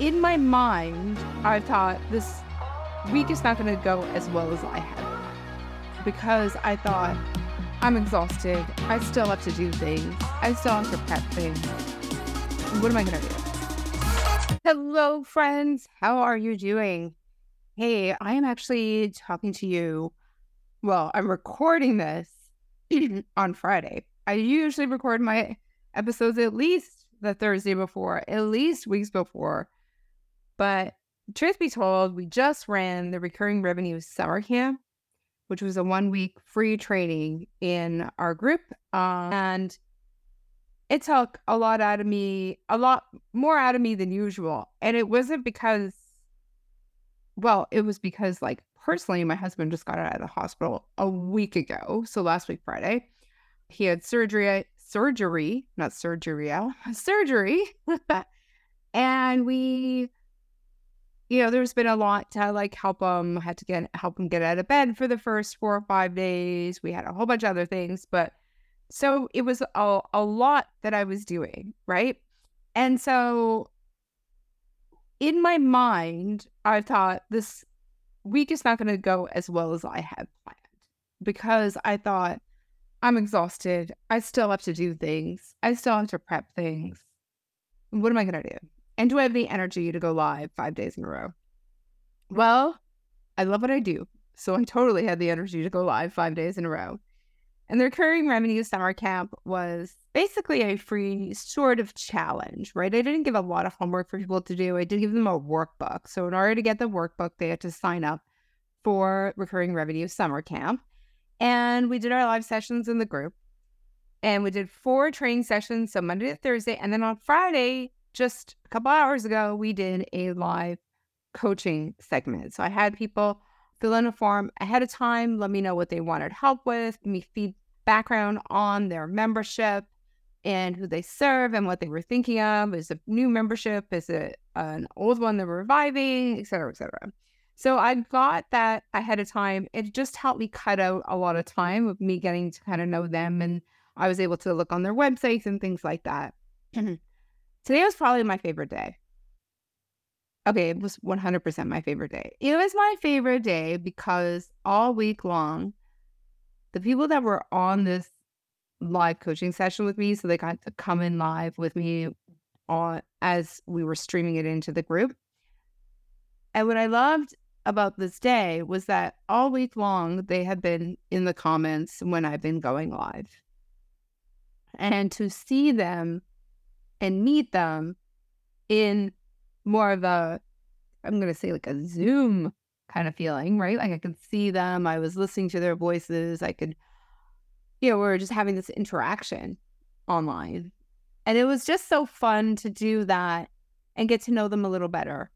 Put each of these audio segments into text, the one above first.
in my mind, I thought this week is not going to go as well as I had because I thought I'm exhausted. I still have to do things. I still have to prep things. What am I going to do? Hello, friends. How are you doing? Hey, I am actually talking to you. Well, I'm recording this on Friday. I usually record my episodes at least the Thursday before, at least weeks before. But truth be told, we just ran the recurring revenue summer camp, which was a one week free training in our group. Uh, and it took a lot out of me, a lot more out of me than usual. And it wasn't because, well, it was because, like, personally, my husband just got out of the hospital a week ago. So last week, Friday, he had surgery, surgery, not surgery, surgery. and we you know, there's been a lot to like help him, had to get help him get out of bed for the first four or five days. We had a whole bunch of other things, but so it was a, a lot that I was doing, right? And so in my mind, I thought this week is not going to go as well as I had planned because I thought I'm exhausted. I still have to do things. I still have to prep things. What am I going to do? And do I have the energy to go live five days in a row? Well, I love what I do. So I totally had the energy to go live five days in a row. And the recurring revenue summer camp was basically a free sort of challenge, right? I didn't give a lot of homework for people to do. I did give them a workbook. So in order to get the workbook, they had to sign up for recurring revenue summer camp. And we did our live sessions in the group. And we did four training sessions, so Monday to Thursday. And then on Friday, just a couple hours ago, we did a live coaching segment. So I had people fill in a form ahead of time, let me know what they wanted help with, me feed background on their membership and who they serve and what they were thinking of. Is a new membership? Is it an old one they're reviving, et cetera, et cetera. So I got that ahead of time. It just helped me cut out a lot of time of me getting to kind of know them. And I was able to look on their websites and things like that. Today was probably my favorite day. Okay, it was 100% my favorite day. It was my favorite day because all week long, the people that were on this live coaching session with me, so they got to come in live with me on as we were streaming it into the group. And what I loved about this day was that all week long they had been in the comments when I've been going live. And to see them and meet them in more of a, I'm going to say like a Zoom kind of feeling, right? Like I could see them. I was listening to their voices. I could, you know, we are just having this interaction online. And it was just so fun to do that and get to know them a little better.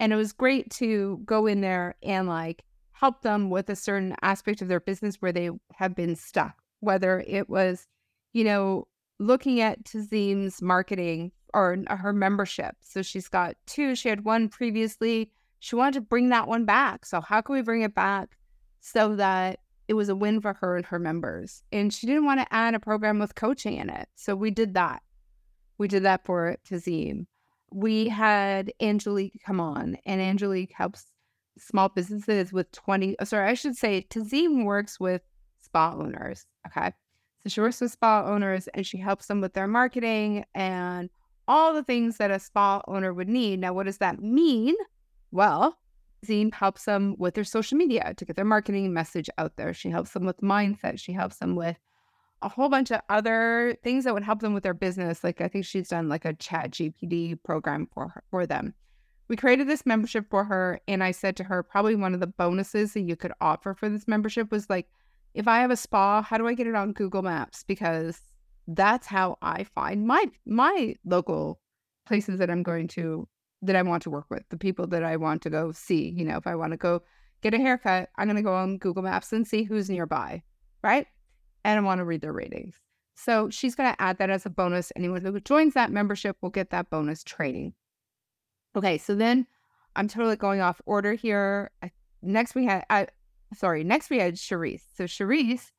And it was great to go in there and like help them with a certain aspect of their business where they have been stuck, whether it was, you know, looking at Tazim's marketing or uh, her membership. So she's got two. She had one previously. She wanted to bring that one back. So how can we bring it back so that it was a win for her and her members? And she didn't want to add a program with coaching in it. So we did that. We did that for Tazim. We had Angelique come on, and Angelique helps small businesses with 20. Uh, sorry, I should say Tazim works with spa owners. Okay. So she works with spa owners and she helps them with their marketing and all the things that a spa owner would need. Now, what does that mean? Well, Tazim helps them with their social media to get their marketing message out there. She helps them with mindset. She helps them with a whole bunch of other things that would help them with their business. Like I think she's done like a ChatGPT program for her, for them. We created this membership for her and I said to her probably one of the bonuses that you could offer for this membership was like if I have a spa, how do I get it on Google Maps? Because that's how I find my my local places that I'm going to that I want to work with, the people that I want to go see. You know, if I want to go get a haircut, I'm going to go on Google Maps and see who's nearby, right? And I want to read their ratings. So she's going to add that as a bonus. Anyone who joins that membership will get that bonus training. Okay, so then I'm totally going off order here. I, next we had I, sorry, next we had Charisse. So Charisse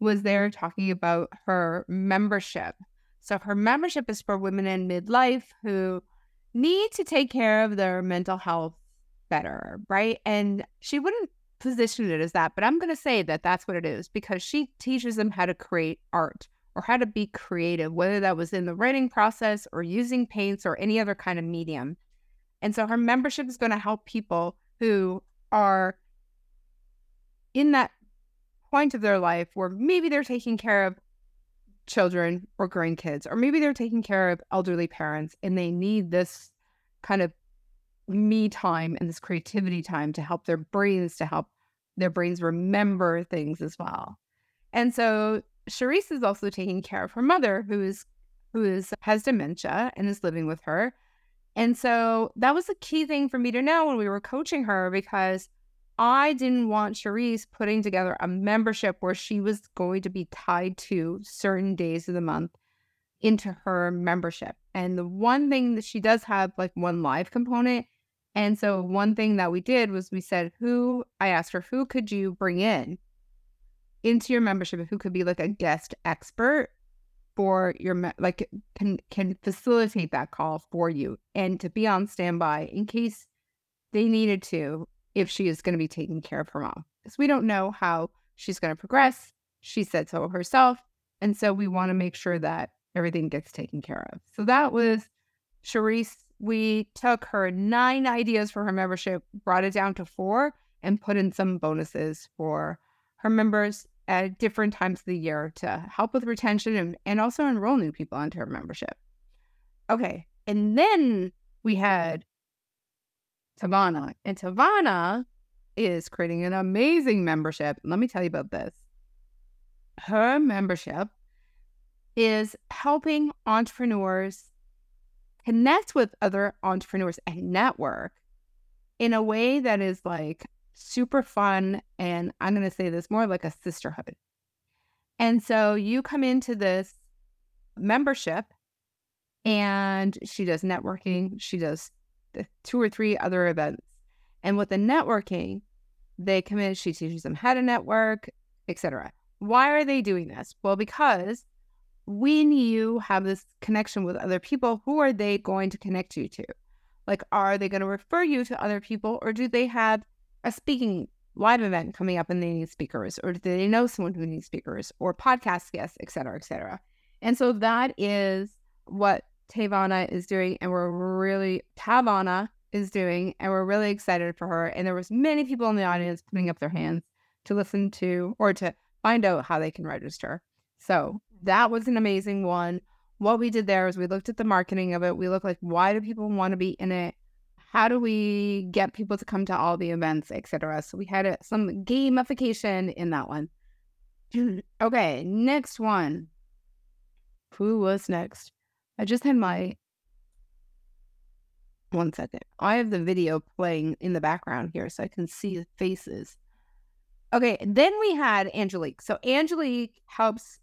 was there talking about her membership. So her membership is for women in midlife who need to take care of their mental health better, right? And she wouldn't position it as that, but I'm going to say that that's what it is because she teaches them how to create art or how to be creative, whether that was in the writing process or using paints or any other kind of medium. And so her membership is going to help people who are in that point of their life where maybe they're taking care of children or grandkids, or maybe they're taking care of elderly parents and they need this kind of me time and this creativity time to help their brains to help their brains remember things as well. And so Charisse is also taking care of her mother who is who is has dementia and is living with her. And so that was a key thing for me to know when we were coaching her because I didn't want Charisse putting together a membership where she was going to be tied to certain days of the month into her membership. And the one thing that she does have like one live component. And so one thing that we did was we said, who I asked her, who could you bring in into your membership who could be like a guest expert for your like can can facilitate that call for you and to be on standby in case they needed to if she is going to be taking care of her mom. Because we don't know how she's going to progress. She said so herself. And so we want to make sure that everything gets taken care of. So that was Charisse. We took her nine ideas for her membership, brought it down to four, and put in some bonuses for her members at different times of the year to help with retention and, and also enroll new people into her membership. Okay. And then we had Tavana. And Tavana is creating an amazing membership. Let me tell you about this. Her membership is helping entrepreneurs connect with other entrepreneurs and network in a way that is like super fun. And I'm going to say this more like a sisterhood. And so you come into this membership and she does networking, she does two or three other events. And with the networking, they come in, she teaches them how to network, etc. Why are they doing this? Well, because when you have this connection with other people, who are they going to connect you to? Like, are they going to refer you to other people, or do they have a speaking live event coming up and they need speakers, or do they know someone who needs speakers, or podcast guests, et cetera, et cetera? And so that is what Tavana is doing, and we're really Tavana is doing, and we're really excited for her. And there was many people in the audience putting up their hands to listen to or to find out how they can register. So that was an amazing one. What we did there is we looked at the marketing of it. We looked like why do people want to be in it? How do we get people to come to all the events, etc. So we had a, some gamification in that one. okay, next one. Who was next? I just had my one second. I have the video playing in the background here so I can see the faces. Okay, then we had Angelique. So Angelique helps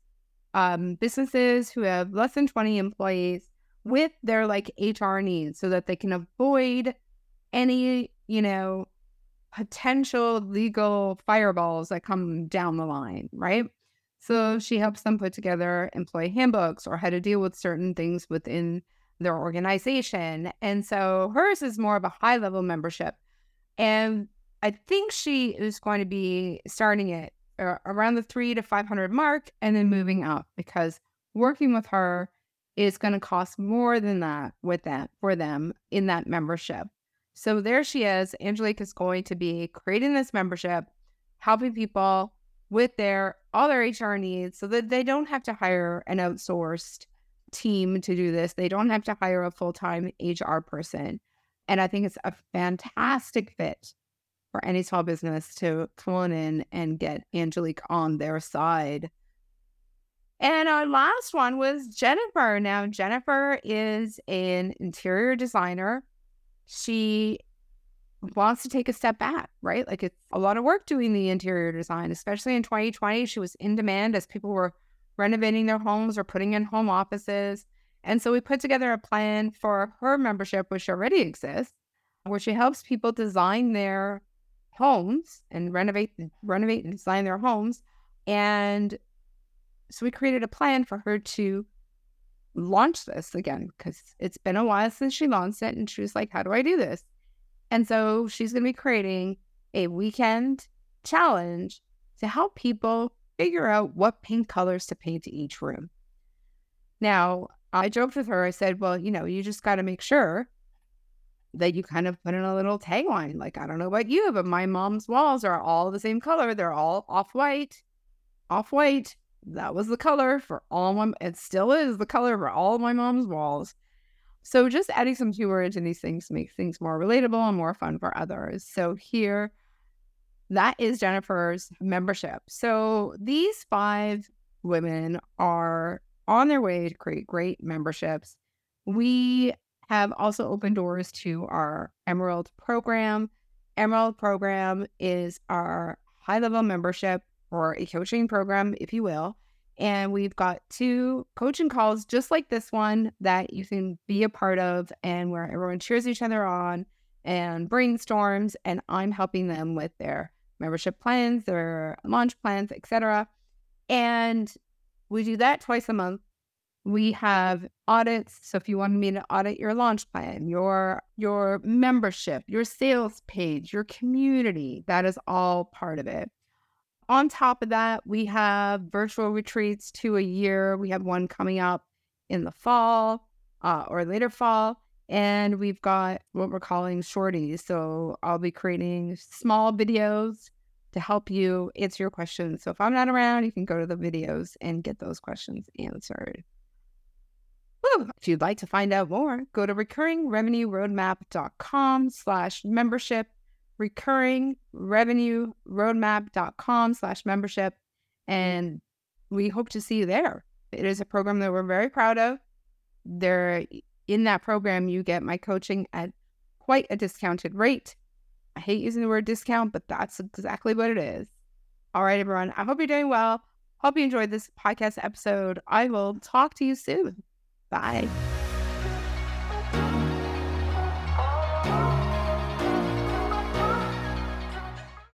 um, businesses who have less than 20 employees with their like HR needs so that they can avoid any, you know, potential legal fireballs that come down the line, right? So she helps them put together employee handbooks or how to deal with certain things within their organization. And so hers is more of a high level membership. And I think she is going to be starting it around the three to 500 mark and then moving up because working with her is going to cost more than that with that for them in that membership. So there she is. Angelique is going to be creating this membership, helping people with their all their HR needs so that they don't have to hire an outsourced team to do this. They don't have to hire a full-time HR person. And I think it's a fantastic fit for any small business to come in and get Angelique on their side. And our last one was Jennifer. Now, Jennifer is an interior designer. She wants to take a step back, right? Like it's a lot of work doing the interior design, especially in 2020. She was in demand as people were renovating their homes or putting in home offices. And so we put together a plan for her membership, which already exists, where she helps people design their homes and renovate, renovate and design their homes. And so we created a plan for her to launch this again because it's been a while since she launched it. And she was like, How do I do this? And so she's going to be creating a weekend challenge to help people figure out what paint colors to paint to each room. Now, I joked with her. I said, Well, you know, you just got to make sure that you kind of put in a little tagline. Like, I don't know about you, but my mom's walls are all the same color. They're all off white, off white. That was the color for all my, it still is the color for all my mom's walls. So just adding some humor into these things makes things more relatable and more fun for others. So here, that is Jennifer's membership. So these five women are on their way to create great memberships. We have also opened doors to our Emerald program. Emerald program is our high level membership or a coaching program, if you will. And we've got two coaching calls just like this one that you can be a part of and where everyone cheers each other on and brainstorms. And I'm helping them with their membership plans, their launch plans, etc. And we do that twice a month. We have audits. So if you want me to audit your launch plan, your your membership, your sales page, your community, that is all part of it. On top of that, we have virtual retreats to a year. We have one coming up in the fall uh, or later fall. And we've got what we're calling shorties. So I'll be creating small videos to help you answer your questions. So if I'm not around, you can go to the videos and get those questions answered. If you'd like to find out more, go to recurringrevenueroadmap.com slash membership, recurringrevenueroadmap.com slash membership, mm-hmm. and we hope to see you there. It is a program that we're very proud of. There, in that program, you get my coaching at quite a discounted rate. I hate using the word discount, but that's exactly what it is. All right, everyone. I hope you're doing well. Hope you enjoyed this podcast episode. I will talk to you soon. Bye.